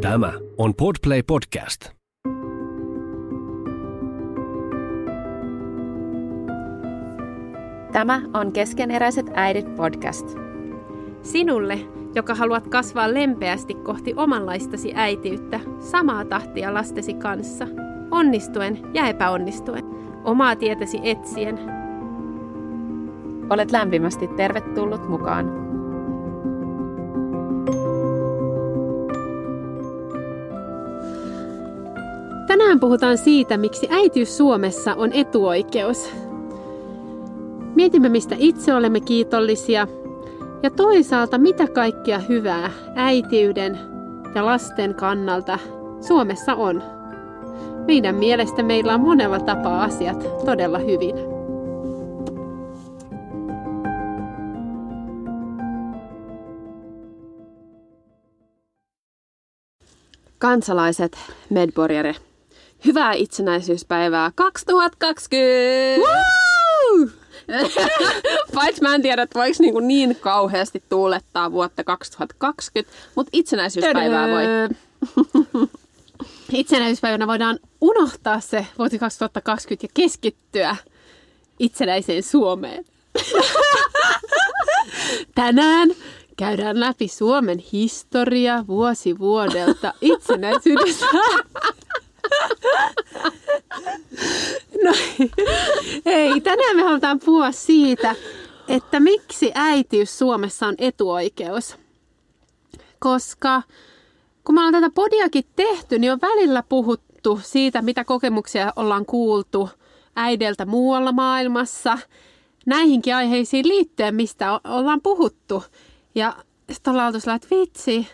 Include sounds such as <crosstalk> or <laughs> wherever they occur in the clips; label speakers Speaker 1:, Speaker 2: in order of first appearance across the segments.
Speaker 1: Tämä on Podplay Podcast.
Speaker 2: Tämä on Keskeneräiset äidit podcast.
Speaker 3: Sinulle, joka haluat kasvaa lempeästi kohti omanlaistasi äitiyttä, samaa tahtia lastesi kanssa, onnistuen ja epäonnistuen, omaa tietäsi etsien.
Speaker 2: Olet lämpimästi tervetullut mukaan.
Speaker 3: Tänään puhutaan siitä, miksi äitiys Suomessa on etuoikeus. Mietimme, mistä itse olemme kiitollisia ja toisaalta mitä kaikkea hyvää äitiyden ja lasten kannalta Suomessa on. Meidän mielestä meillä on monella tapaa asiat todella hyvin.
Speaker 2: Kansalaiset, medborgare, hyvää itsenäisyyspäivää 2020! Woo! <laughs> Paitsi mä en tiedä, että voiko niin, niin kauheasti tuulettaa vuotta 2020, mutta itsenäisyyspäivää voi.
Speaker 3: Itsenäisyyspäivänä voidaan unohtaa se vuosi 2020 ja keskittyä itsenäiseen Suomeen. <laughs> Tänään käydään läpi Suomen historia vuosi vuodelta itsenäisyydestä. <laughs> No ei, tänään me halutaan puhua siitä, että miksi äitiys Suomessa on etuoikeus. Koska kun me ollaan tätä podiakin tehty, niin on välillä puhuttu siitä, mitä kokemuksia ollaan kuultu äideltä muualla maailmassa. Näihinkin aiheisiin liittyen, mistä ollaan puhuttu. Ja sitten ollaan oltu että vitsi,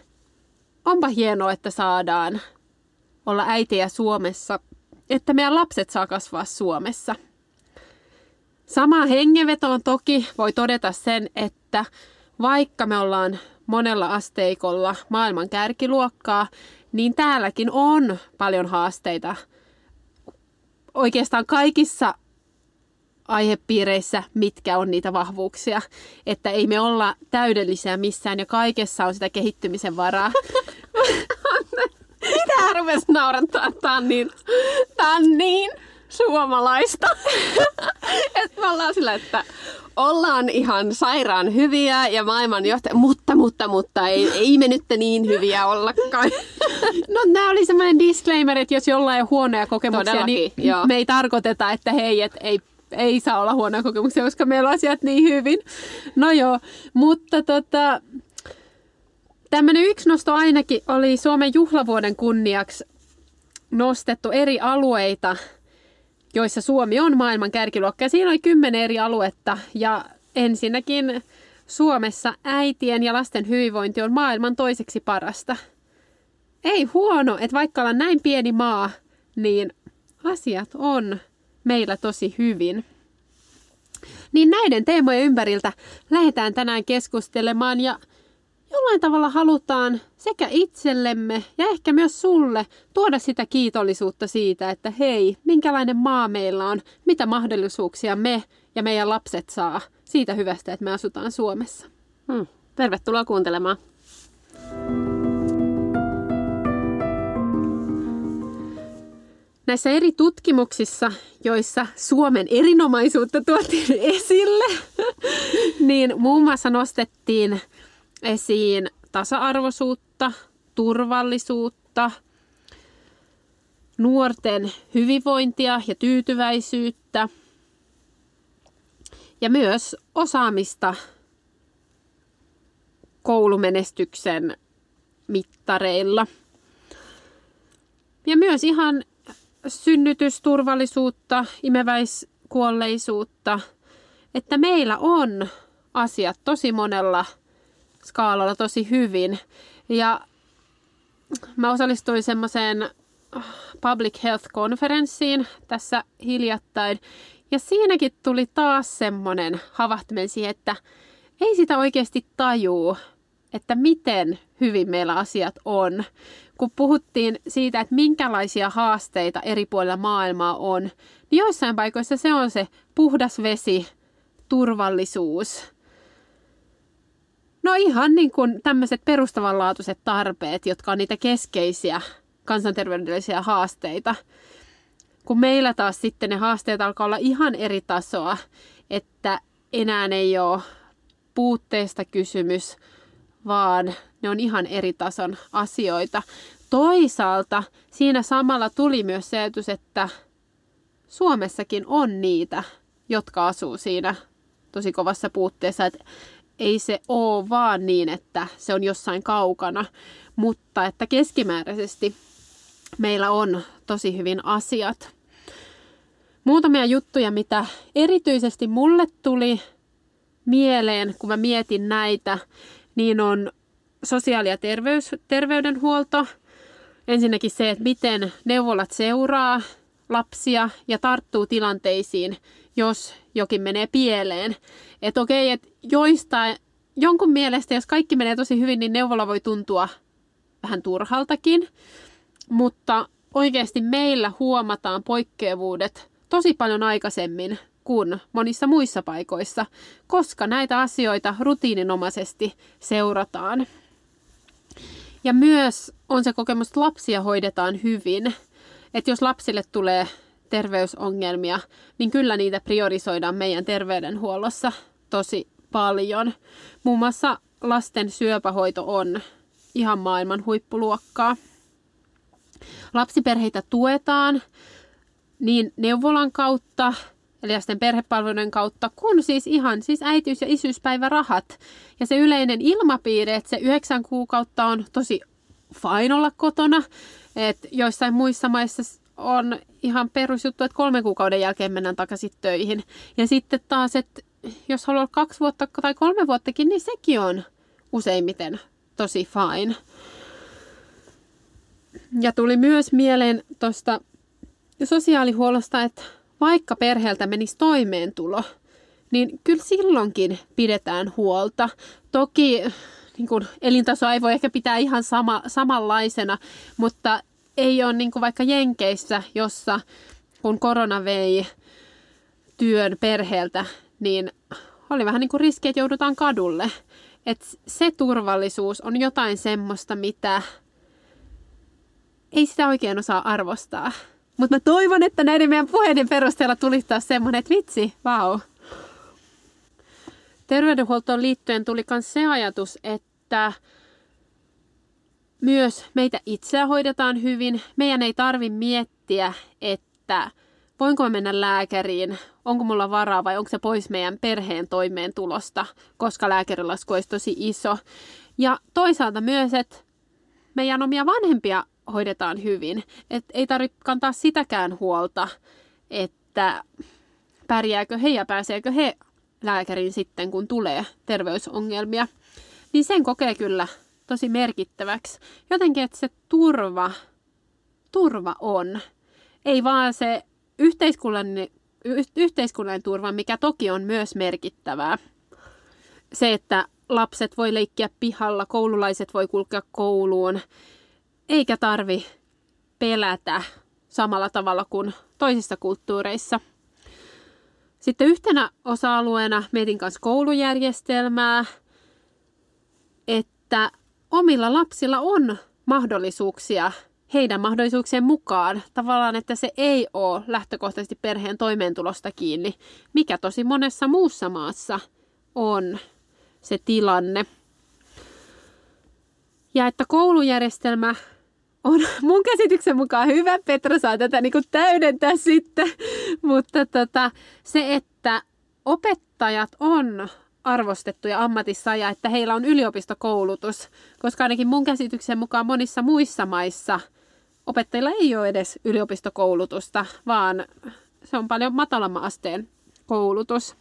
Speaker 3: onpa hienoa, että saadaan olla äitiä Suomessa – että meidän lapset saa kasvaa Suomessa. Sama hengenvetoon toki voi todeta sen, että vaikka me ollaan monella asteikolla maailman kärkiluokkaa, niin täälläkin on paljon haasteita. Oikeastaan kaikissa aihepiireissä, mitkä on niitä vahvuuksia. Että ei me olla täydellisiä missään ja kaikessa on sitä kehittymisen varaa. <laughs>
Speaker 2: Mitä rupesi naurattaa? Tää on niin, tää on niin suomalaista. <laughs> että me ollaan sillä, että ollaan ihan sairaan hyviä ja maailmanjohtaja, mutta, mutta, mutta ei, ei me nyt niin hyviä ollakaan. <laughs>
Speaker 3: no nämä oli semmoinen disclaimer, että jos jollain on huonoja kokemuksia, Todellakin, niin joo. me ei tarkoiteta, että hei, että ei ei saa olla huonoja kokemuksia, koska meillä on asiat niin hyvin. No joo, mutta tota, Tämmöinen yksi nosto ainakin oli Suomen juhlavuoden kunniaksi nostettu eri alueita, joissa Suomi on maailman kärkiluokka. Ja siinä oli kymmenen eri aluetta ja ensinnäkin Suomessa äitien ja lasten hyvinvointi on maailman toiseksi parasta. Ei huono, että vaikka ollaan näin pieni maa, niin asiat on meillä tosi hyvin. Niin näiden teemojen ympäriltä lähdetään tänään keskustelemaan ja jollain tavalla halutaan sekä itsellemme ja ehkä myös sulle tuoda sitä kiitollisuutta siitä, että hei, minkälainen maa meillä on, mitä mahdollisuuksia me ja meidän lapset saa siitä hyvästä, että me asutaan Suomessa.
Speaker 2: Hmm. Tervetuloa kuuntelemaan.
Speaker 3: Näissä eri tutkimuksissa, joissa Suomen erinomaisuutta tuotiin <laughs> esille, niin muun muassa nostettiin esiin tasa-arvoisuutta, turvallisuutta, nuorten hyvinvointia ja tyytyväisyyttä ja myös osaamista koulumenestyksen mittareilla. Ja myös ihan synnytysturvallisuutta, imeväiskuolleisuutta, että meillä on asiat tosi monella skaalalla tosi hyvin. Ja mä osallistuin semmoiseen public health-konferenssiin tässä hiljattain. Ja siinäkin tuli taas semmoinen havahtuminen siihen, että ei sitä oikeasti tajuu, että miten hyvin meillä asiat on. Kun puhuttiin siitä, että minkälaisia haasteita eri puolilla maailmaa on, niin joissain paikoissa se on se puhdas vesi, turvallisuus, No ihan niin kuin tämmöiset perustavanlaatuiset tarpeet, jotka on niitä keskeisiä kansanterveydellisiä haasteita. Kun meillä taas sitten ne haasteet alkaa olla ihan eri tasoa, että enää ei ole puutteesta kysymys, vaan ne on ihan eri tason asioita. Toisaalta siinä samalla tuli myös se ajatus, että Suomessakin on niitä, jotka asuu siinä tosi kovassa puutteessa, että ei se ole vaan niin, että se on jossain kaukana, mutta että keskimääräisesti meillä on tosi hyvin asiat. Muutamia juttuja, mitä erityisesti mulle tuli mieleen, kun mä mietin näitä, niin on sosiaali- ja terveys, terveydenhuolto. Ensinnäkin se, että miten neuvolat seuraa lapsia ja tarttuu tilanteisiin, jos jokin menee pieleen. Että okei, että joista, jonkun mielestä, jos kaikki menee tosi hyvin, niin neuvola voi tuntua vähän turhaltakin. Mutta oikeasti meillä huomataan poikkeavuudet tosi paljon aikaisemmin kuin monissa muissa paikoissa, koska näitä asioita rutiininomaisesti seurataan. Ja myös on se kokemus, että lapsia hoidetaan hyvin. Että jos lapsille tulee terveysongelmia, niin kyllä niitä priorisoidaan meidän terveydenhuollossa tosi paljon. Muun muassa lasten syöpähoito on ihan maailman huippuluokkaa. Lapsiperheitä tuetaan niin neuvolan kautta, eli lasten perhepalveluiden kautta, kun siis ihan siis äitiys- ja isyyspäivärahat. Ja se yleinen ilmapiiri, että se yhdeksän kuukautta on tosi fine olla kotona, että joissain muissa maissa on ihan perusjuttu, että kolmen kuukauden jälkeen mennään takaisin töihin. Ja sitten taas, että jos haluaa kaksi vuotta tai kolme vuottakin, niin sekin on useimmiten tosi fine. Ja tuli myös mieleen tuosta sosiaalihuollosta, että vaikka perheeltä menisi toimeentulo, niin kyllä silloinkin pidetään huolta. Toki niin kuin, elintasoa ei voi ehkä pitää ihan sama, samanlaisena, mutta ei ole niin kuin vaikka Jenkeissä, jossa kun korona vei työn perheeltä, niin oli vähän niin kuin riski, että joudutaan kadulle. Et se turvallisuus on jotain semmoista, mitä ei sitä oikein osaa arvostaa. Mutta mä toivon, että näiden meidän puheiden perusteella tulisi taas semmoinen, että vitsi, vau. Terveydenhuoltoon liittyen tuli myös se ajatus, että myös meitä itseä hoidetaan hyvin. Meidän ei tarvi miettiä, että voinko mennä lääkäriin, onko mulla varaa vai onko se pois meidän perheen toimeentulosta, koska lääkärilasku olisi tosi iso. Ja toisaalta myös, että meidän omia vanhempia hoidetaan hyvin. Et ei tarvitse kantaa sitäkään huolta, että pärjääkö he ja pääseekö he lääkäriin sitten, kun tulee terveysongelmia. Niin sen kokee kyllä tosi merkittäväksi. Jotenkin, että se turva, turva on. Ei vaan se yhteiskunnallinen, yhteiskunnallinen turva, mikä toki on myös merkittävää. Se, että lapset voi leikkiä pihalla, koululaiset voi kulkea kouluun, eikä tarvi pelätä samalla tavalla kuin toisissa kulttuureissa. Sitten yhtenä osa-alueena mietin kanssa koulujärjestelmää, että omilla lapsilla on mahdollisuuksia heidän mahdollisuuksien mukaan. Tavallaan, että se ei ole lähtökohtaisesti perheen toimeentulosta kiinni, mikä tosi monessa muussa maassa on se tilanne. Ja että koulujärjestelmä on <laughs> mun käsityksen mukaan hyvä. Petra saa tätä niin kuin täydentää sitten. <laughs> Mutta tota, se, että opettajat on arvostettuja ammatissa ja että heillä on yliopistokoulutus, koska ainakin mun käsityksen mukaan monissa muissa maissa opettajilla ei ole edes yliopistokoulutusta, vaan se on paljon matalamman asteen koulutus.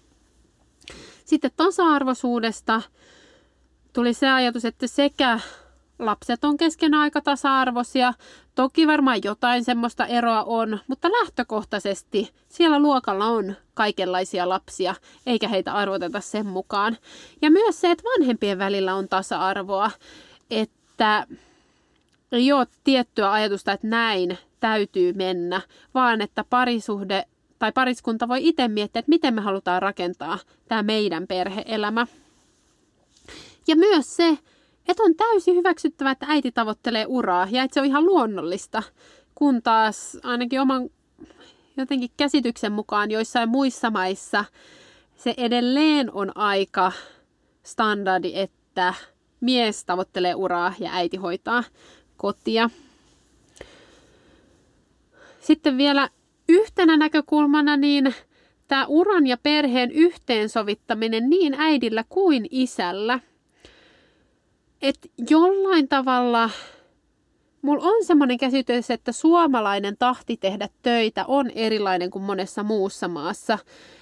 Speaker 3: Sitten tasa-arvoisuudesta tuli se ajatus, että sekä lapset on kesken aika tasa-arvoisia. Toki varmaan jotain semmoista eroa on, mutta lähtökohtaisesti siellä luokalla on kaikenlaisia lapsia, eikä heitä arvoteta sen mukaan. Ja myös se, että vanhempien välillä on tasa-arvoa, että ei ole tiettyä ajatusta, että näin täytyy mennä, vaan että parisuhde tai pariskunta voi itse miettiä, että miten me halutaan rakentaa tämä meidän perheelämä. Ja myös se, että on täysin hyväksyttävä, että äiti tavoittelee uraa ja että se on ihan luonnollista, kun taas ainakin oman jotenkin käsityksen mukaan joissain muissa maissa se edelleen on aika standardi, että mies tavoittelee uraa ja äiti hoitaa kotia. Sitten vielä yhtenä näkökulmana niin tämä uran ja perheen yhteensovittaminen niin äidillä kuin isällä. Että jollain tavalla mulla on semmoinen käsitys, että suomalainen tahti tehdä töitä on erilainen kuin monessa muussa maassa.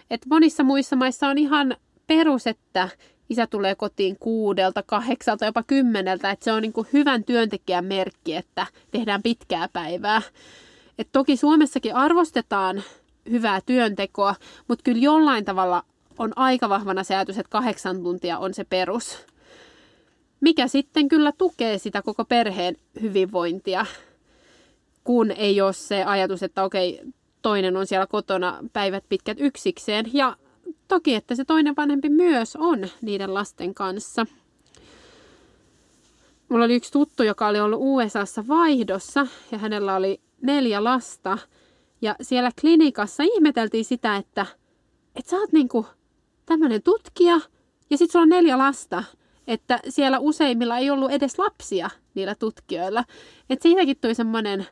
Speaker 3: Että monissa muissa maissa on ihan perus, että isä tulee kotiin kuudelta, kahdeksalta, jopa kymmeneltä, että se on niin kuin hyvän työntekijän merkki, että tehdään pitkää päivää. Et toki Suomessakin arvostetaan hyvää työntekoa, mutta kyllä jollain tavalla on aika vahvana se ajatus, että kahdeksan tuntia on se perus. Mikä sitten kyllä tukee sitä koko perheen hyvinvointia, kun ei ole se ajatus, että okei, toinen on siellä kotona päivät pitkät yksikseen. Ja toki, että se toinen vanhempi myös on niiden lasten kanssa. Mulla oli yksi tuttu, joka oli ollut USAssa vaihdossa ja hänellä oli neljä lasta. Ja siellä klinikassa ihmeteltiin sitä, että, että sä oot niinku tämmöinen tutkija ja sit sulla on neljä lasta. Että siellä useimmilla ei ollut edes lapsia niillä tutkijoilla. Että siitäkin tuli semmoinen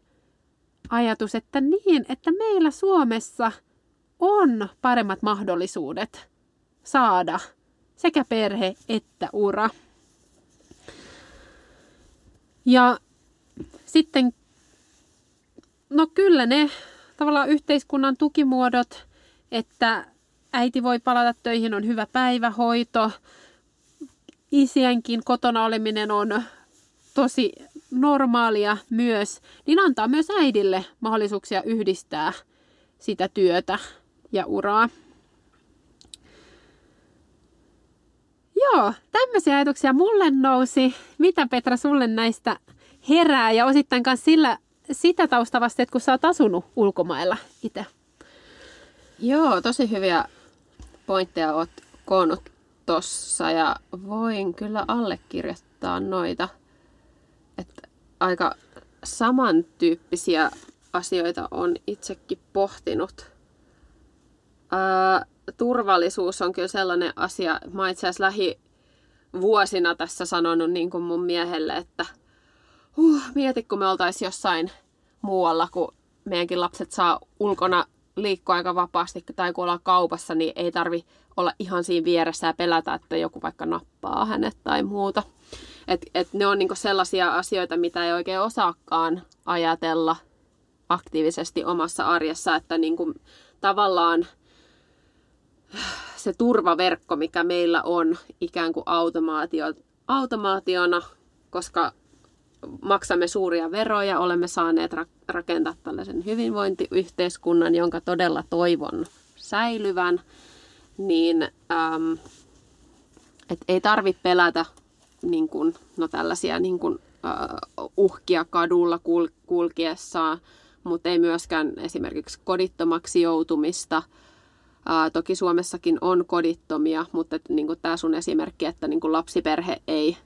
Speaker 3: ajatus, että niin, että meillä Suomessa on paremmat mahdollisuudet saada sekä perhe että ura. Ja sitten, no kyllä ne tavallaan yhteiskunnan tukimuodot, että äiti voi palata töihin, on hyvä päivähoito, isienkin kotona oleminen on tosi normaalia myös, niin antaa myös äidille mahdollisuuksia yhdistää sitä työtä ja uraa. Joo, tämmöisiä ajatuksia mulle nousi. Mitä Petra sulle näistä herää ja osittain myös sillä, sitä taustavasti, että kun sä oot asunut ulkomailla itse?
Speaker 2: Joo, tosi hyviä pointteja oot koonnut tossa ja voin kyllä allekirjoittaa noita. Että aika samantyyppisiä asioita on itsekin pohtinut. Turvallisuus on kyllä sellainen asia. Mä itse asiassa lähivuosina tässä sanonut niin kuin mun miehelle, että huh, mieti kun me oltaisiin jossain muualla, kun meidänkin lapset saa ulkona liikkua aika vapaasti tai kun ollaan kaupassa, niin ei tarvi olla ihan siinä vieressä ja pelätä, että joku vaikka nappaa hänet tai muuta. Et, et ne on niinku sellaisia asioita, mitä ei oikein osaakaan ajatella aktiivisesti omassa arjessa, että niinku, tavallaan se turvaverkko, mikä meillä on ikään kuin automaatio, automaationa, koska maksamme suuria veroja, olemme saaneet rakentaa tällaisen hyvinvointiyhteiskunnan, jonka todella toivon säilyvän, niin ähm, et ei tarvitse pelätä niin kun, no tällaisia niin kun, äh, uhkia kadulla kul- kulkiessaan, mutta ei myöskään esimerkiksi kodittomaksi joutumista. Ää, toki Suomessakin on kodittomia, mutta niin tämä sun esimerkki, että niin lapsiperhe ei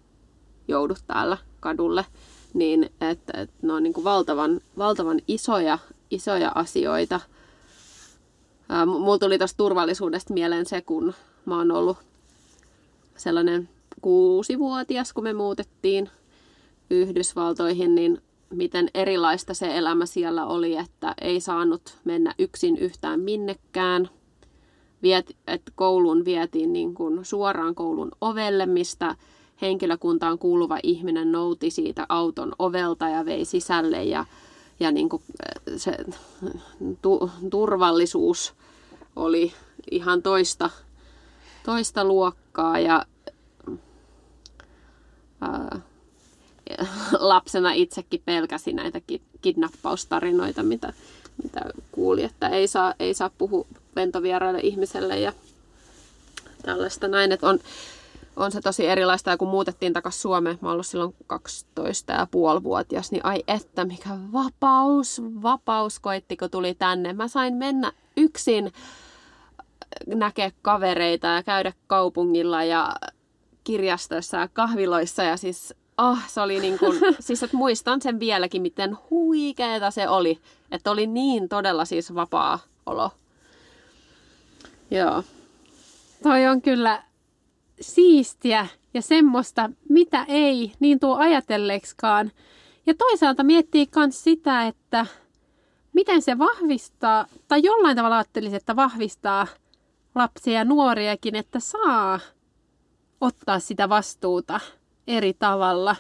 Speaker 2: joudu täällä kadulle, niin että, että ne on niin kuin valtavan, valtavan isoja, isoja asioita. Ää, mulla tuli tuosta turvallisuudesta mieleen se, kun mä oon ollut sellainen kuusivuotias, kun me muutettiin Yhdysvaltoihin, niin miten erilaista se elämä siellä oli, että ei saanut mennä yksin yhtään minnekään. Viet, että kouluun vietiin niin kuin suoraan koulun ovelle, mistä henkilökuntaan kuuluva ihminen nouti siitä auton ovelta ja vei sisälle ja, ja niin kuin se tu, turvallisuus oli ihan toista, toista luokkaa ja ää, lapsena itsekin pelkäsi näitä kidnappaustarinoita, mitä, mitä kuuli, että ei saa, ei saa puhua ventovieraille ihmiselle ja tällaista näin, että on, on se tosi erilaista. Ja kun muutettiin takaisin Suomeen, mä ollut silloin 12 ja puoli vuotias, niin ai että mikä vapaus, vapaus koitti, kun tuli tänne. Mä sain mennä yksin näkeä kavereita ja käydä kaupungilla ja kirjastoissa ja kahviloissa ja siis oh, se oli niin kuin, <laughs> siis että muistan sen vieläkin, miten huikeeta se oli. Että oli niin todella siis vapaa olo. Joo.
Speaker 3: Toi on kyllä siistiä ja semmoista, mitä ei niin tuo ajatelleeksikaan. Ja toisaalta miettii myös sitä, että miten se vahvistaa, tai jollain tavalla ajattelisi, että vahvistaa lapsia ja nuoriakin, että saa ottaa sitä vastuuta eri tavalla.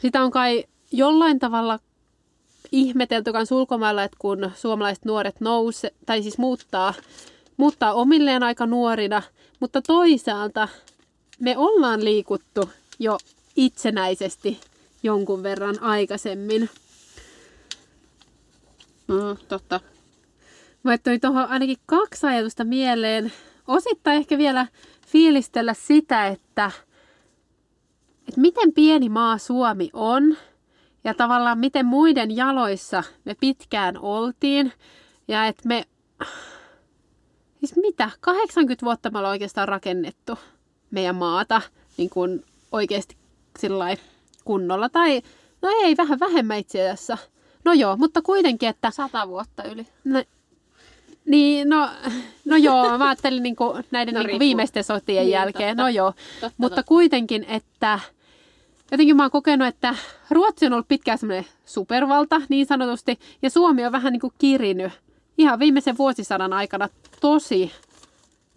Speaker 3: Sitä on kai jollain tavalla ihmetelty myös ulkomailla, että kun suomalaiset nuoret nouse, tai siis muuttaa, muuttaa omilleen aika nuorina, mutta toisaalta me ollaan liikuttu jo itsenäisesti jonkun verran aikaisemmin.
Speaker 2: Mm, totta.
Speaker 3: Mä tuli tuohon ainakin kaksi ajatusta mieleen. Osittain ehkä vielä fiilistellä sitä, että, että miten pieni maa Suomi on ja tavallaan miten muiden jaloissa me pitkään oltiin. Ja että me, siis mitä, 80 vuotta me ollaan oikeastaan rakennettu meidän maata niin kuin oikeasti sillä kunnolla. Tai no ei, vähän vähemmän itse asiassa. No joo, mutta kuitenkin, että...
Speaker 2: Sata vuotta yli.
Speaker 3: No, niin, no, no joo, mä ajattelin niin kuin näiden no, niin kuin viimeisten sotien niin, jälkeen. Totta. No joo, totta, mutta totta. kuitenkin, että jotenkin mä oon kokenut, että Ruotsi on ollut pitkään semmoinen supervalta niin sanotusti, ja Suomi on vähän niin kuin kirinyt ihan viimeisen vuosisadan aikana tosi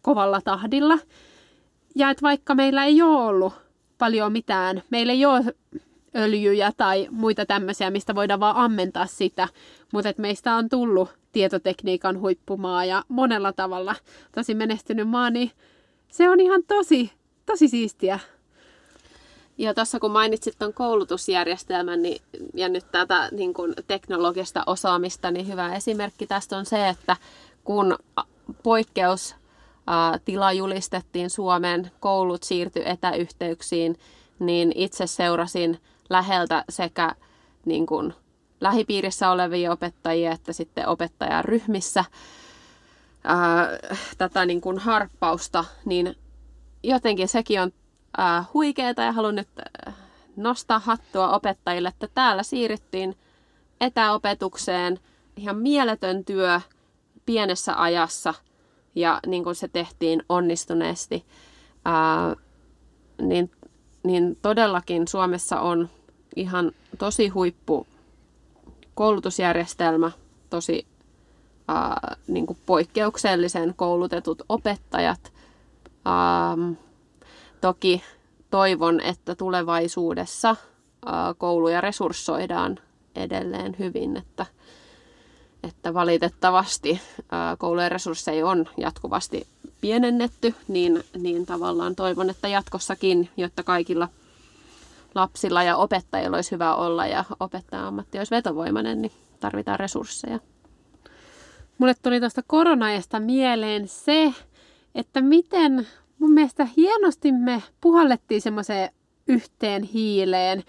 Speaker 3: kovalla tahdilla. Ja että vaikka meillä ei ole ollut paljon mitään, meillä ei ole öljyjä tai muita tämmöisiä, mistä voidaan vaan ammentaa sitä, mutta että meistä on tullut tietotekniikan huippumaa ja monella tavalla tosi menestynyt maa, niin se on ihan tosi, tosi siistiä.
Speaker 2: Ja tuossa kun mainitsit tuon koulutusjärjestelmän niin, ja nyt tätä niin kun teknologista osaamista, niin hyvä esimerkki tästä on se, että kun poikkeus tila julistettiin Suomen, koulut siirtyi etäyhteyksiin, niin itse seurasin läheltä sekä niin kuin lähipiirissä olevia opettajia että sitten opettajaryhmissä ää, tätä niin kuin harppausta, niin jotenkin sekin on ää, huikeeta ja haluan nyt nostaa hattua opettajille, että täällä siirryttiin etäopetukseen ihan mieletön työ pienessä ajassa ja niin kuin se tehtiin onnistuneesti, ää, niin, niin todellakin Suomessa on ihan tosi huippu koulutusjärjestelmä, tosi ää, niin kuin poikkeuksellisen koulutetut opettajat. Ää, toki toivon, että tulevaisuudessa kouluja resurssoidaan edelleen hyvin, että, että valitettavasti koulujen resursseja on jatkuvasti pienennetty, niin, niin tavallaan toivon, että jatkossakin, jotta kaikilla lapsilla ja opettajilla olisi hyvä olla ja opettaja ammatti olisi vetovoimainen, niin tarvitaan resursseja.
Speaker 3: Mulle tuli tuosta koronaajasta mieleen se, että miten mun mielestä hienosti me puhallettiin semmoiseen yhteen hiileen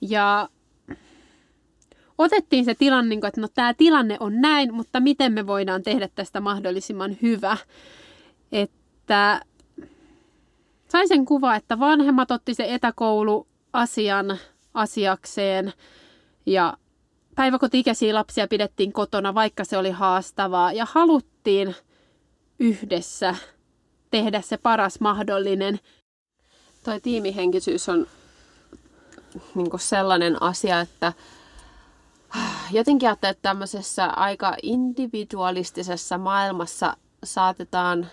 Speaker 3: ja otettiin se tilanne, niin että no tämä tilanne on näin, mutta miten me voidaan tehdä tästä mahdollisimman hyvä. Että sain sen kuva, että vanhemmat otti se etäkoulu asian asiakseen ja päiväkoti-ikäisiä lapsia pidettiin kotona, vaikka se oli haastavaa ja haluttiin yhdessä tehdä se paras mahdollinen.
Speaker 2: Toi tiimihenkisyys on niin sellainen asia, että jotenkin ajattelen, että tämmöisessä aika individualistisessa maailmassa saatetaan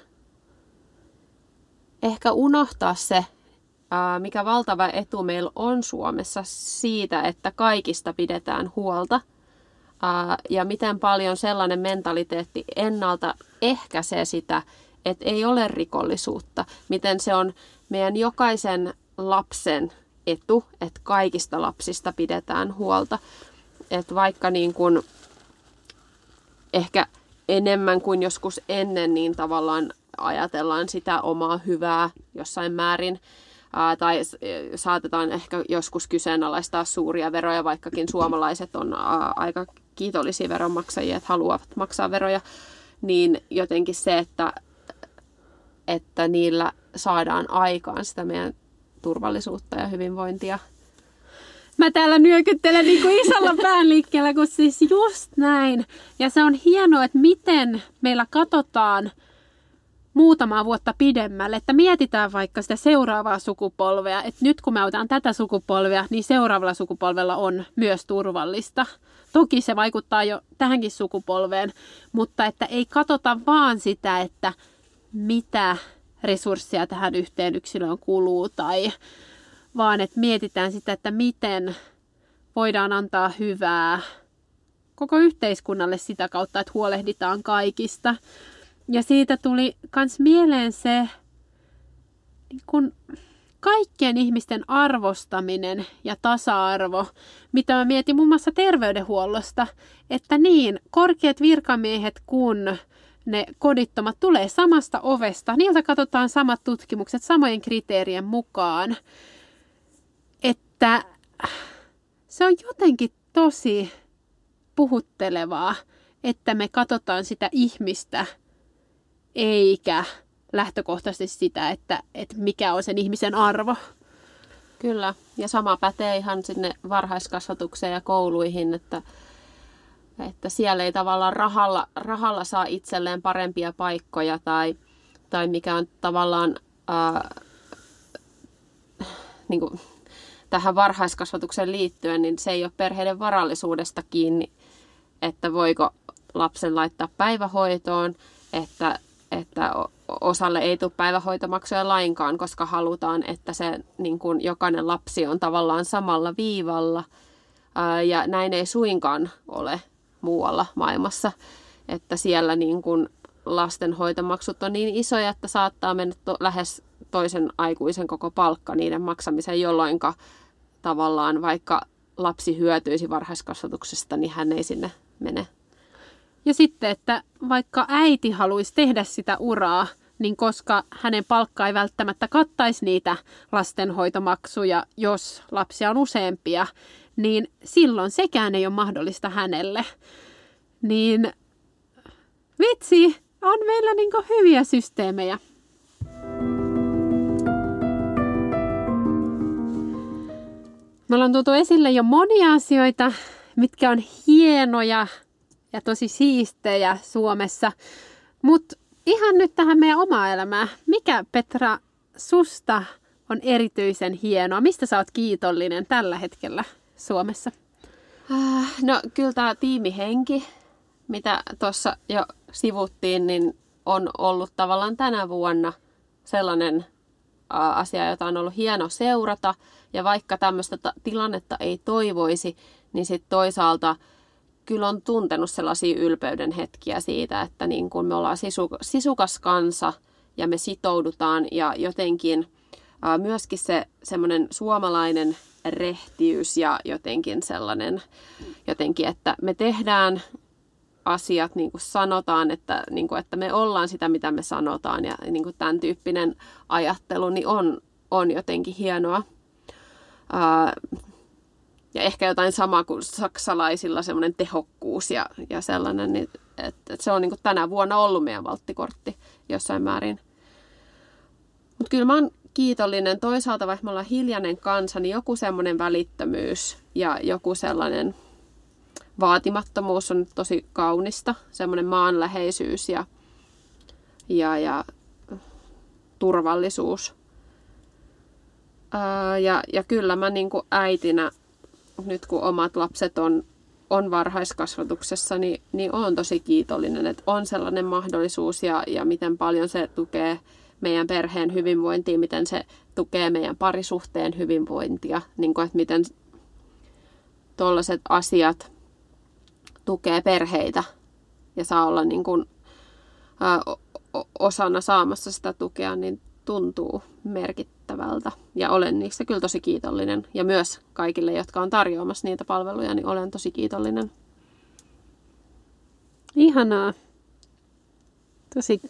Speaker 2: ehkä unohtaa se, mikä valtava etu meillä on Suomessa siitä, että kaikista pidetään huolta. Ja miten paljon sellainen mentaliteetti ennalta ehkäisee sitä, että ei ole rikollisuutta. Miten se on meidän jokaisen lapsen etu, että kaikista lapsista pidetään huolta. Että vaikka niin kuin ehkä enemmän kuin joskus ennen, niin tavallaan ajatellaan sitä omaa hyvää jossain määrin ää, tai saatetaan ehkä joskus kyseenalaistaa suuria veroja, vaikkakin suomalaiset on ää, aika kiitollisia veronmaksajia, että haluavat maksaa veroja, niin jotenkin se, että, että niillä saadaan aikaan sitä meidän turvallisuutta ja hyvinvointia.
Speaker 3: Mä täällä nyökyttelen niin kuin isolla <laughs> päänliikkeellä, kun siis just näin. Ja se on hienoa, että miten meillä katsotaan muutamaa vuotta pidemmälle, että mietitään vaikka sitä seuraavaa sukupolvea, että nyt kun me otetaan tätä sukupolvea, niin seuraavalla sukupolvella on myös turvallista. Toki se vaikuttaa jo tähänkin sukupolveen, mutta että ei katsota vaan sitä, että mitä resursseja tähän yhteen yksilöön kuluu, tai vaan että mietitään sitä, että miten voidaan antaa hyvää koko yhteiskunnalle sitä kautta, että huolehditaan kaikista. Ja siitä tuli myös mieleen se niin kun kaikkien ihmisten arvostaminen ja tasa-arvo, mitä mä mietin muun muassa terveydenhuollosta, että niin, korkeat virkamiehet kun ne kodittomat tulee samasta ovesta, niiltä katsotaan samat tutkimukset samojen kriteerien mukaan, että se on jotenkin tosi puhuttelevaa, että me katsotaan sitä ihmistä eikä lähtökohtaisesti sitä, että, että mikä on sen ihmisen arvo.
Speaker 2: Kyllä, ja sama pätee ihan sinne varhaiskasvatukseen ja kouluihin, että, että siellä ei tavallaan rahalla, rahalla saa itselleen parempia paikkoja tai, tai mikä on tavallaan ää, niin kuin, tähän varhaiskasvatukseen liittyen, niin se ei ole perheiden varallisuudesta kiinni, että voiko lapsen laittaa päivähoitoon, että että osalle ei tule päivähoitomaksuja lainkaan, koska halutaan, että se niin kuin jokainen lapsi on tavallaan samalla viivalla. Ja näin ei suinkaan ole muualla maailmassa, että siellä niin kuin lastenhoitomaksut on niin isoja, että saattaa mennä to- lähes toisen aikuisen koko palkka niiden maksamiseen, jolloin tavallaan vaikka lapsi hyötyisi varhaiskasvatuksesta, niin hän ei sinne mene.
Speaker 3: Ja sitten, että vaikka äiti haluaisi tehdä sitä uraa, niin koska hänen palkka ei välttämättä kattaisi niitä lastenhoitomaksuja, jos lapsia on useampia, niin silloin sekään ei ole mahdollista hänelle. Niin vitsi, on meillä niin hyviä systeemejä. Me ollaan tuotu esille jo monia asioita, mitkä on hienoja ja tosi siistejä Suomessa. Mutta ihan nyt tähän meidän omaa elämää. Mikä Petra susta on erityisen hienoa? Mistä sä oot kiitollinen tällä hetkellä Suomessa?
Speaker 2: Äh, no kyllä tämä tiimihenki, mitä tuossa jo sivuttiin, niin on ollut tavallaan tänä vuonna sellainen asia, jota on ollut hieno seurata. Ja vaikka tämmöistä tilannetta ei toivoisi, niin sitten toisaalta – kyllä on tuntenut sellaisia ylpeyden hetkiä siitä, että niin kuin me ollaan sisu, sisukas kansa ja me sitoudutaan ja jotenkin myöskin se semmoinen suomalainen rehtiys ja jotenkin sellainen, jotenkin, että me tehdään asiat niin kuin sanotaan, että, niin kuin, että me ollaan sitä, mitä me sanotaan ja niin kuin tämän tyyppinen ajattelu niin on, on jotenkin hienoa. Ää, ja ehkä jotain samaa kuin saksalaisilla, semmoinen tehokkuus ja, ja sellainen, niin, että, että se on niin kuin tänä vuonna ollut meidän valttikortti jossain määrin. Mutta kyllä mä oon kiitollinen toisaalta, vaikka me ollaan hiljainen kansa, niin joku semmoinen välittömyys ja joku sellainen vaatimattomuus on tosi kaunista, semmoinen maanläheisyys ja, ja, ja turvallisuus. Ää, ja, ja kyllä mä niin äitinä nyt kun omat lapset on, on varhaiskasvatuksessa, niin, niin olen tosi kiitollinen, että on sellainen mahdollisuus ja, ja miten paljon se tukee meidän perheen hyvinvointia, miten se tukee meidän parisuhteen hyvinvointia, niin kuin, että miten tuollaiset asiat tukee perheitä ja saa olla niin kuin, ä, osana saamassa sitä tukea, niin tuntuu merkittävältä. Ja olen niistä kyllä tosi kiitollinen. Ja myös kaikille, jotka on tarjoamassa niitä palveluja, niin olen tosi kiitollinen.
Speaker 3: Ihanaa. Tosi,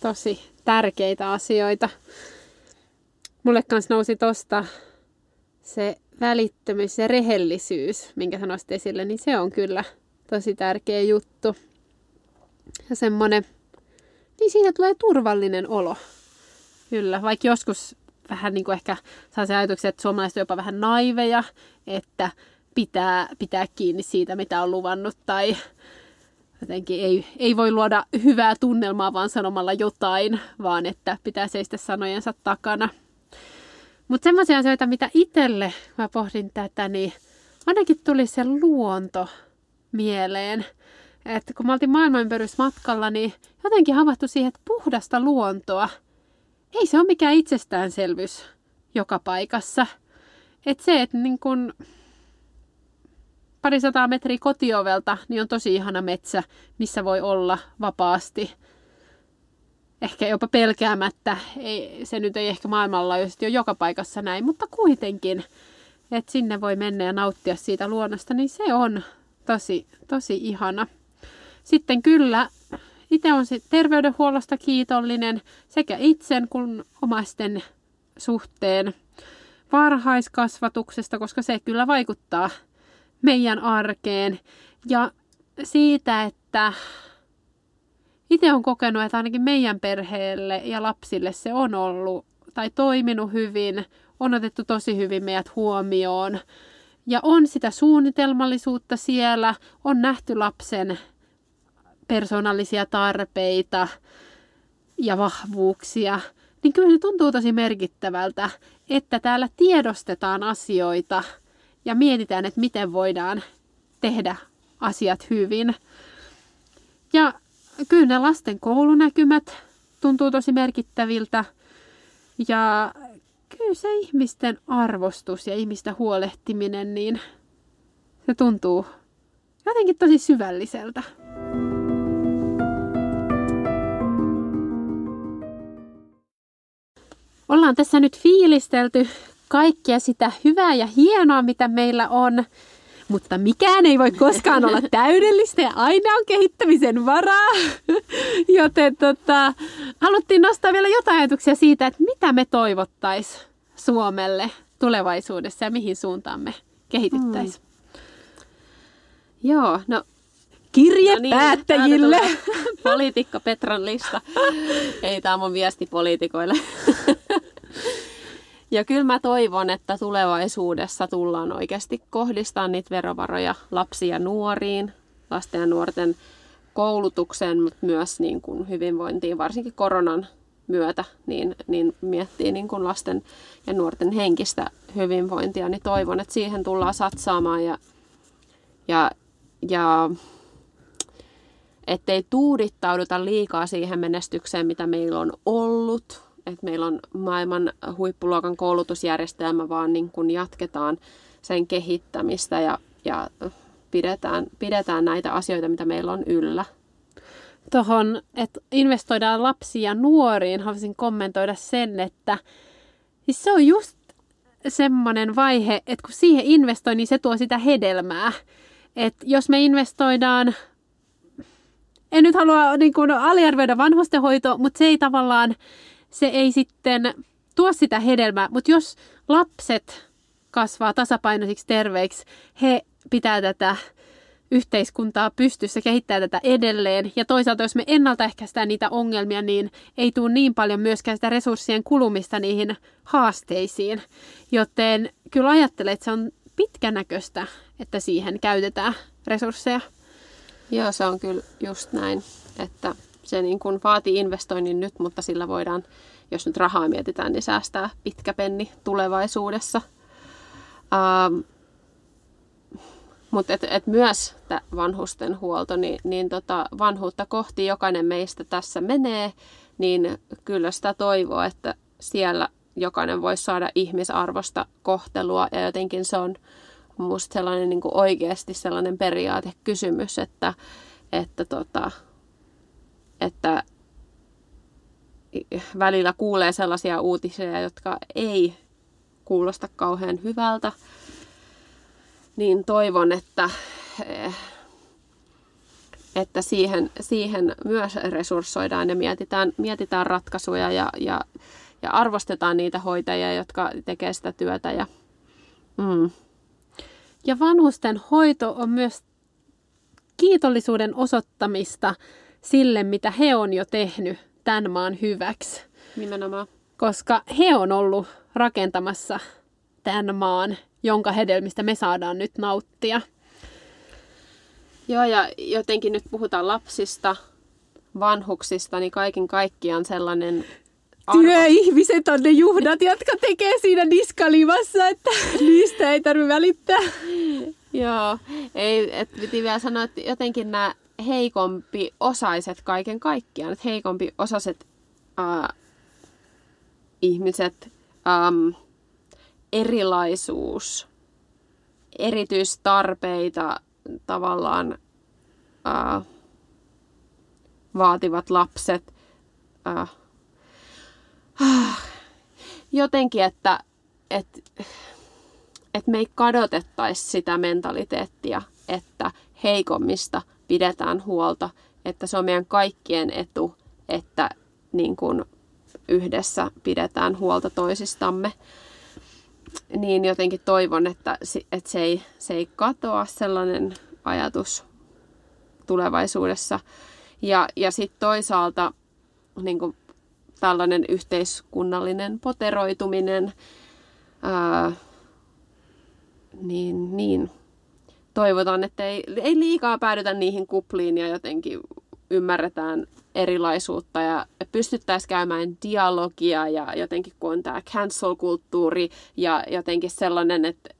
Speaker 3: tosi tärkeitä asioita. Mulle kanssa nousi tosta se välittömyys ja rehellisyys, minkä sanoisit esille, niin se on kyllä tosi tärkeä juttu. Ja semmonen, niin siitä tulee turvallinen olo Kyllä, vaikka joskus vähän niin kuin ehkä saa se ajatuksen, että suomalaiset on jopa vähän naiveja, että pitää, pitää kiinni siitä, mitä on luvannut, tai jotenkin ei, ei voi luoda hyvää tunnelmaa vaan sanomalla jotain, vaan että pitää seistä sanojensa takana. Mutta semmoisia asioita, mitä itselle, mä pohdin tätä, niin ainakin tuli se luonto mieleen. Että kun me oltiin maailmanpörysmatkalla, niin jotenkin havahtui siihen, että puhdasta luontoa, ei se ole mikään itsestäänselvyys joka paikassa. Että se, että niin kun parisataa metriä kotiovelta, niin on tosi ihana metsä, missä voi olla vapaasti. Ehkä jopa pelkäämättä. Ei, se nyt ei ehkä maailmanlaajuisesti ole joka paikassa näin, mutta kuitenkin, että sinne voi mennä ja nauttia siitä luonnosta, niin se on tosi, tosi ihana. Sitten kyllä, itse on terveydenhuollosta kiitollinen sekä itsen kuin omaisten suhteen varhaiskasvatuksesta, koska se kyllä vaikuttaa meidän arkeen. Ja siitä, että itse on kokenut, että ainakin meidän perheelle ja lapsille se on ollut tai toiminut hyvin, on otettu tosi hyvin meidät huomioon. Ja on sitä suunnitelmallisuutta siellä, on nähty lapsen persoonallisia tarpeita ja vahvuuksia, niin kyllä se tuntuu tosi merkittävältä, että täällä tiedostetaan asioita ja mietitään, että miten voidaan tehdä asiat hyvin. Ja kyllä ne lasten koulunäkymät tuntuu tosi merkittäviltä. Ja kyllä se ihmisten arvostus ja ihmistä huolehtiminen, niin se tuntuu jotenkin tosi syvälliseltä. Ollaan tässä nyt fiilistelty kaikkea sitä hyvää ja hienoa, mitä meillä on. Mutta mikään ei voi koskaan olla täydellistä ja aina on kehittämisen varaa. <laughs> Joten tota, haluttiin nostaa vielä jotain ajatuksia siitä, että mitä me toivottaisiin Suomelle tulevaisuudessa ja mihin suuntaan me kehityttäisiin. Hmm.
Speaker 2: Joo, no
Speaker 3: kirje no niin, päättäjille. <laughs>
Speaker 2: Poliitikko Petran lista. Ei, tämä on mun viesti poliitikoille. <laughs> Ja kyllä mä toivon, että tulevaisuudessa tullaan oikeasti kohdistamaan niitä verovaroja lapsiin ja nuoriin, lasten ja nuorten koulutukseen, mutta myös niin kuin hyvinvointiin, varsinkin koronan myötä, niin, niin miettii niin kuin lasten ja nuorten henkistä hyvinvointia, niin toivon, että siihen tullaan satsaamaan ja, ja, ja ettei tuudittauduta liikaa siihen menestykseen, mitä meillä on ollut, että meillä on maailman huippuluokan koulutusjärjestelmä, vaan niin kuin jatketaan sen kehittämistä ja, ja pidetään, pidetään näitä asioita, mitä meillä on yllä.
Speaker 3: Tuohon, että investoidaan lapsiin ja nuoriin, haluaisin kommentoida sen, että siis se on just semmoinen vaihe, että kun siihen investoi, niin se tuo sitä hedelmää. että jos me investoidaan, en nyt halua niin kuin, aliarvioida vanhustenhoitoa, mutta se ei tavallaan se ei sitten tuo sitä hedelmää, mutta jos lapset kasvaa tasapainoisiksi terveiksi, he pitää tätä yhteiskuntaa pystyssä, kehittää tätä edelleen. Ja toisaalta, jos me ennaltaehkäistään niitä ongelmia, niin ei tule niin paljon myöskään sitä resurssien kulumista niihin haasteisiin. Joten kyllä ajattelen, että se on pitkänäköistä, että siihen käytetään resursseja.
Speaker 2: Joo, se on kyllä just näin, että se niin kuin vaatii investoinnin nyt, mutta sillä voidaan, jos nyt rahaa mietitään, niin säästää pitkä penni tulevaisuudessa. Ähm, mutta et, et myös vanhusten huolto, niin, niin tota, vanhuutta kohti jokainen meistä tässä menee, niin kyllä sitä toivoo, että siellä jokainen voisi saada ihmisarvosta kohtelua ja jotenkin se on musta sellainen niin kuin oikeasti sellainen periaatekysymys, että, että tota, että välillä kuulee sellaisia uutisia, jotka ei kuulosta kauhean hyvältä, niin toivon, että, että siihen, siihen myös resurssoidaan ja mietitään, mietitään ratkaisuja ja, ja, ja arvostetaan niitä hoitajia, jotka tekee sitä työtä. Ja,
Speaker 3: mm. ja vanhusten hoito on myös kiitollisuuden osoittamista sille, mitä he on jo tehnyt tämän maan hyväksi.
Speaker 2: Nimenomaan.
Speaker 3: koska he on ollut rakentamassa tämän maan, jonka hedelmistä me saadaan nyt nauttia.
Speaker 2: Joo, ja jotenkin nyt puhutaan lapsista, vanhuksista, niin kaiken kaikkiaan sellainen
Speaker 3: arvo. Työihmiset on ne juhdat, jotka tekee siinä niskalivassa, että niistä ei tarvitse välittää.
Speaker 2: Joo, ei, et piti vielä sanoa, että jotenkin nämä heikompi osaiset kaiken kaikkiaan, että heikompi osaiset äh, ihmiset, ähm, erilaisuus, erityistarpeita tavallaan äh, vaativat lapset, äh, äh, jotenkin, että, että, että me ei kadotettaisi sitä mentaliteettia, että heikommista pidetään huolta, että se on meidän kaikkien etu, että niin kuin yhdessä pidetään huolta toisistamme. Niin jotenkin toivon, että, että se, ei, se ei katoa sellainen ajatus tulevaisuudessa. Ja, ja sitten toisaalta niin kuin tällainen yhteiskunnallinen poteroituminen, ää, niin, niin toivotaan, että ei, ei liikaa päädytä niihin kupliin ja jotenkin ymmärretään erilaisuutta ja pystyttäisiin käymään dialogia ja jotenkin kun on tämä cancel-kulttuuri ja jotenkin sellainen, että,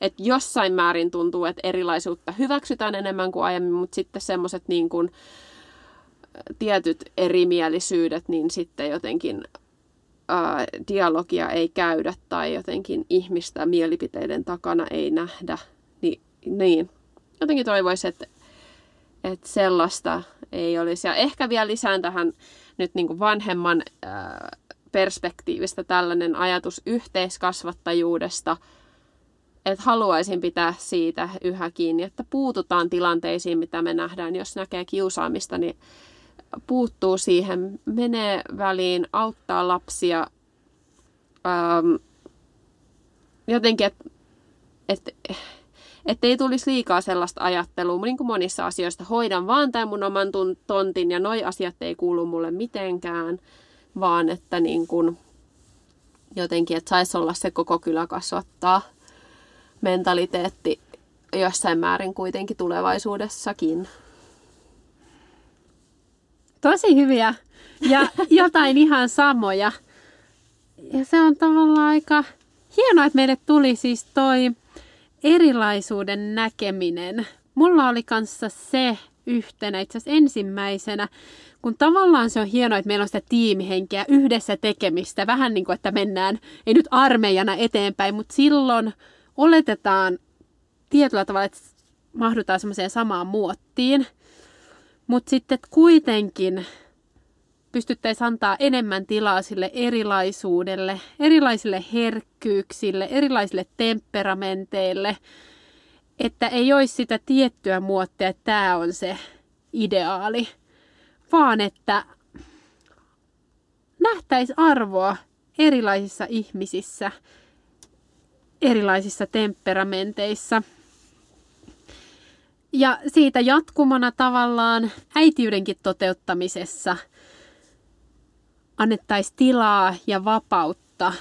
Speaker 2: että jossain määrin tuntuu, että erilaisuutta hyväksytään enemmän kuin aiemmin, mutta sitten semmoiset niin tietyt erimielisyydet, niin sitten jotenkin ää, dialogia ei käydä tai jotenkin ihmistä mielipiteiden takana ei nähdä. Ni, niin, jotenkin toivoisin, että, että sellaista ei olisi. Ja ehkä vielä lisään tähän nyt niin kuin vanhemman ää, perspektiivistä tällainen ajatus yhteiskasvattajuudesta, että haluaisin pitää siitä yhä kiinni, että puututaan tilanteisiin, mitä me nähdään. Jos näkee kiusaamista, niin puuttuu siihen, menee väliin, auttaa lapsia. Ähm, jotenkin, että et, että ei tulisi liikaa sellaista ajattelua, niin kuin monissa asioista, hoidan vaan tämän mun oman tontin ja noi asiat ei kuulu mulle mitenkään, vaan että niin kuin, jotenkin, että saisi olla se koko kylä kasvattaa mentaliteetti jossain määrin kuitenkin tulevaisuudessakin.
Speaker 3: Tosi hyviä ja jotain ihan samoja. Ja se on tavallaan aika hienoa, että meille tuli siis toi erilaisuuden näkeminen. Mulla oli kanssa se yhtenä itse asiassa ensimmäisenä, kun tavallaan se on hienoa, että meillä on sitä tiimihenkeä, yhdessä tekemistä, vähän niin kuin, että mennään, ei nyt armeijana eteenpäin, mutta silloin oletetaan tietyllä tavalla, että mahdutaan semmoiseen samaan muottiin. Mutta sitten kuitenkin pystyttäisiin antaa enemmän tilaa sille erilaisuudelle, erilaisille herkkyyksille, erilaisille temperamenteille, että ei olisi sitä tiettyä muottia, että tämä on se ideaali, vaan että nähtäisi arvoa erilaisissa ihmisissä, erilaisissa temperamenteissa – ja siitä jatkumona tavallaan äitiydenkin toteuttamisessa annettaisiin tilaa ja vapautta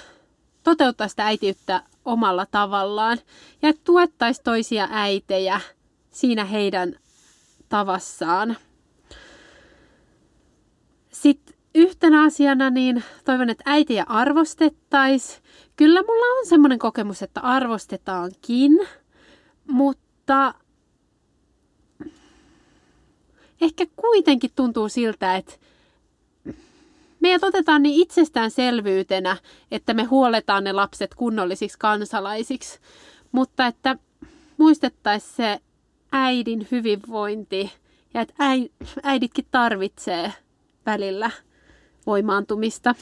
Speaker 3: toteuttaa sitä äitiyttä omalla tavallaan ja tuettaisiin toisia äitejä siinä heidän tavassaan. Sitten yhtenä asiana niin toivon, että äitiä arvostettaisiin. Kyllä mulla on semmoinen kokemus, että arvostetaankin, mutta ehkä kuitenkin tuntuu siltä, että meidät otetaan niin itsestäänselvyytenä, että me huoletaan ne lapset kunnollisiksi kansalaisiksi, mutta että muistettaisiin se äidin hyvinvointi ja että äiditkin tarvitsee välillä voimaantumista.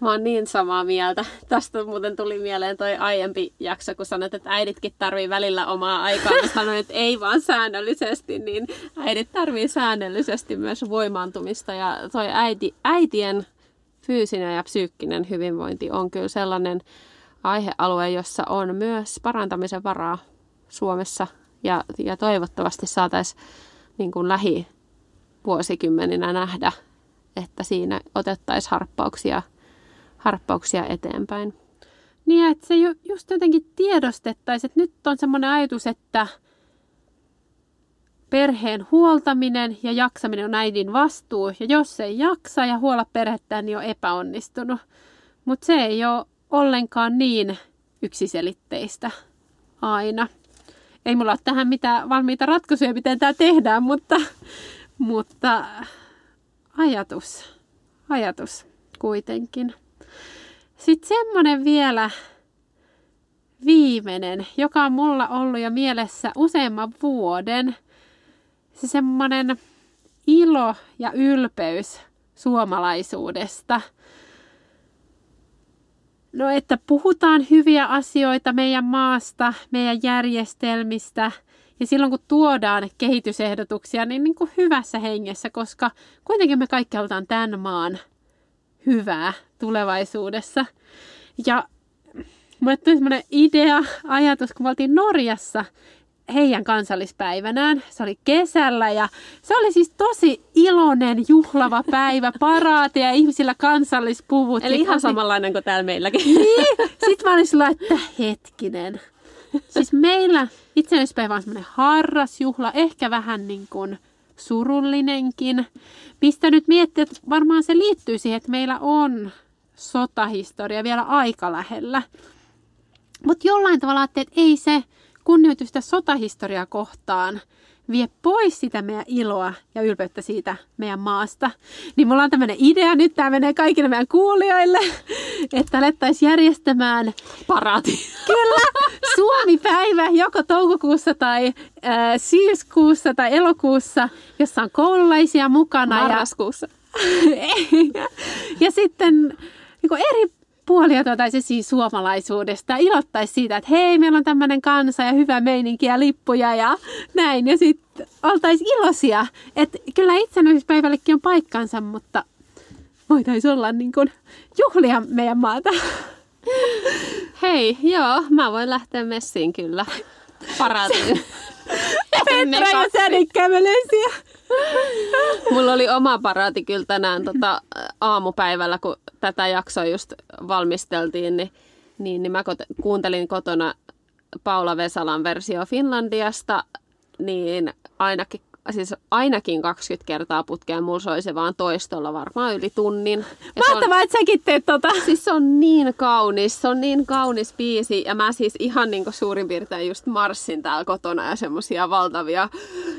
Speaker 2: Mä oon niin samaa mieltä. Tästä muuten tuli mieleen toi aiempi jakso, kun sanoit, että äiditkin tarvii välillä omaa aikaa. Mä sanoin, että ei vaan säännöllisesti, niin äidit tarvii säännöllisesti myös voimaantumista. Ja toi äiti, äitien fyysinen ja psyykkinen hyvinvointi on kyllä sellainen aihealue, jossa on myös parantamisen varaa Suomessa. Ja, ja toivottavasti saataisiin niin kuin lähivuosikymmeninä nähdä että siinä otettaisiin harppauksia, harppauksia eteenpäin.
Speaker 3: Niin, että se ju, just jotenkin tiedostettaisiin, että nyt on semmoinen ajatus, että perheen huoltaminen ja jaksaminen on äidin vastuu. Ja jos ei jaksa ja huolla perhettä, niin on epäonnistunut. Mutta se ei ole ollenkaan niin yksiselitteistä aina. Ei mulla ole tähän mitään valmiita ratkaisuja, miten tämä tehdään, mutta, mutta ajatus, ajatus kuitenkin. Sitten semmoinen vielä viimeinen, joka on mulla ollut jo mielessä useamman vuoden. Se semmoinen ilo ja ylpeys suomalaisuudesta. No, että puhutaan hyviä asioita meidän maasta, meidän järjestelmistä ja silloin kun tuodaan kehitysehdotuksia, niin, niin kuin hyvässä hengessä, koska kuitenkin me kaikki halutaan tämän maan hyvää tulevaisuudessa. Ja mulle tuli semmoinen idea, ajatus, kun me oltiin Norjassa heidän kansallispäivänään. Se oli kesällä ja se oli siis tosi iloinen, juhlava päivä, paraati ja ihmisillä kansallispuvut.
Speaker 2: Eli ihan samanlainen kuin täällä meilläkin.
Speaker 3: Niin. Sitten mä olin sillä, että hetkinen. Siis meillä itsenäispäivä on semmoinen harrasjuhla, ehkä vähän niin kuin surullinenkin. Pistä nyt miettiä, että varmaan se liittyy siihen, että meillä on sotahistoria vielä aika lähellä. Mutta jollain tavalla että ei se kunnioitusta sotahistoriaa kohtaan vie pois sitä meidän iloa ja ylpeyttä siitä meidän maasta. Niin mulla on tämmöinen idea, nyt tämä menee kaikille meidän kuulijoille, <laughs> että alettaisiin järjestämään
Speaker 2: paraati.
Speaker 3: Kyllä, Suomi-päivä joko toukokuussa tai äh, syyskuussa tai elokuussa, jossa on koululaisia mukana.
Speaker 2: Marraskuussa.
Speaker 3: Ja, <laughs> ja sitten niin eri puolia tuotaisi siis suomalaisuudesta ja ilottaisi siitä, että hei, meillä on tämmöinen kansa ja hyvä meininki ja lippuja ja näin. Ja sitten oltaisiin iloisia, että kyllä itsenäisyyspäivällekin on paikkansa, mutta voitaisiin olla niin kuin juhlia meidän maata.
Speaker 2: Hei, joo, mä voin lähteä messiin kyllä. Paraatiin. <laughs>
Speaker 3: Petra ja Säde kävelee siellä. <laughs>
Speaker 2: Mulla oli oma paraati kyllä tänään tota, aamupäivällä, kun tätä jaksoa just valmisteltiin, niin, niin, niin mä kot- kuuntelin kotona Paula Vesalan versio Finlandiasta, niin ainakin siis ainakin 20 kertaa putkeen. Mulla soi se vaan toistolla varmaan yli tunnin.
Speaker 3: Mahtavaa, että säkin teet tota.
Speaker 2: Siis se on niin kaunis, se on niin kaunis biisi. Ja mä siis ihan niin suurin piirtein just marssin täällä kotona ja semmosia valtavia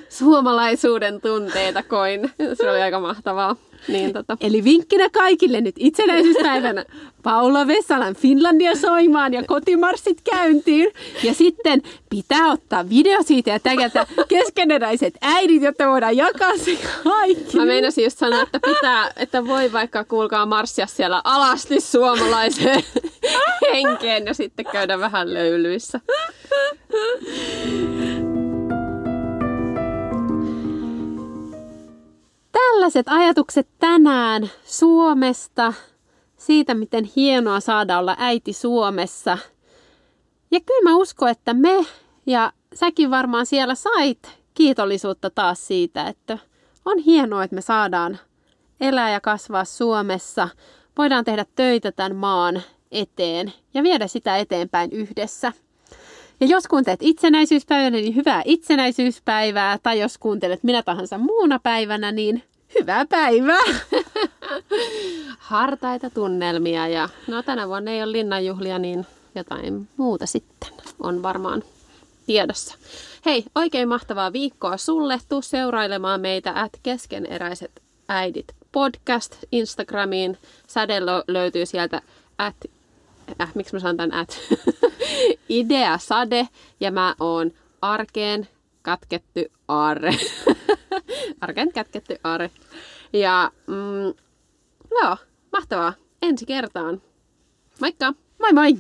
Speaker 2: suomalaisuuden tunteita koin. Se oli aika mahtavaa. Niin, tota.
Speaker 3: Eli vinkkinä kaikille nyt itsenäisyyspäivänä <laughs> Paula Vesalan Finlandia soimaan ja kotimarssit käyntiin. Ja sitten pitää ottaa video siitä ja tägätä keskeneräiset äidit, jotta voidaan jakaa se kaikki.
Speaker 2: Mä meinasin just sanoa, että pitää, että voi vaikka kuulkaa marssia siellä alasti suomalaiseen <laughs> henkeen ja sitten käydä vähän löylyissä.
Speaker 3: Tällaiset ajatukset tänään Suomesta, siitä miten hienoa saada olla äiti Suomessa. Ja kyllä mä uskon, että me ja säkin varmaan siellä sait kiitollisuutta taas siitä, että on hienoa, että me saadaan elää ja kasvaa Suomessa. Voidaan tehdä töitä tämän maan eteen ja viedä sitä eteenpäin yhdessä. Ja jos kuuntelet itsenäisyyspäivänä, niin hyvää itsenäisyyspäivää. Tai jos kuuntelet minä tahansa muuna päivänä, niin hyvää päivää!
Speaker 2: Hartaita tunnelmia ja no tänä vuonna ei ole linnanjuhlia, niin jotain muuta sitten on varmaan tiedossa. Hei, oikein mahtavaa viikkoa sulle. Tuu seurailemaan meitä at keskeneräiset äidit podcast Instagramiin. Säde löytyy sieltä at, äh, miksi mä sanon at, <laughs> idea sade ja mä oon arkeen katketty aarre. <laughs> arkeen kätketty aarre. Ja mm, joo, mahtavaa. Ensi kertaan. Moikka!
Speaker 3: Moi moi!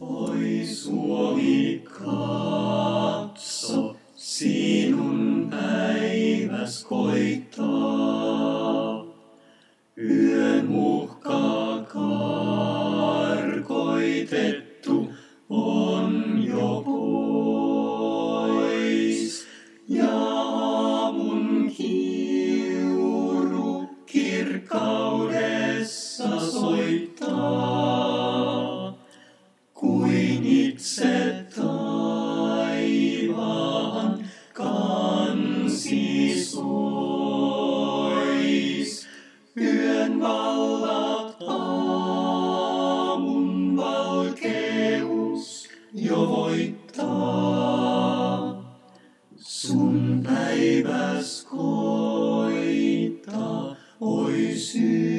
Speaker 4: Oi Suomi, katso, sinun päiväs koittaa. Yön muhkaa karkoitettu on jo pois. Ja rakkaudessa soittaa, kuin itse taivaan kansi sois. Yön vallat aamun valkeus jo voittaa, sun päiväs koittaa oi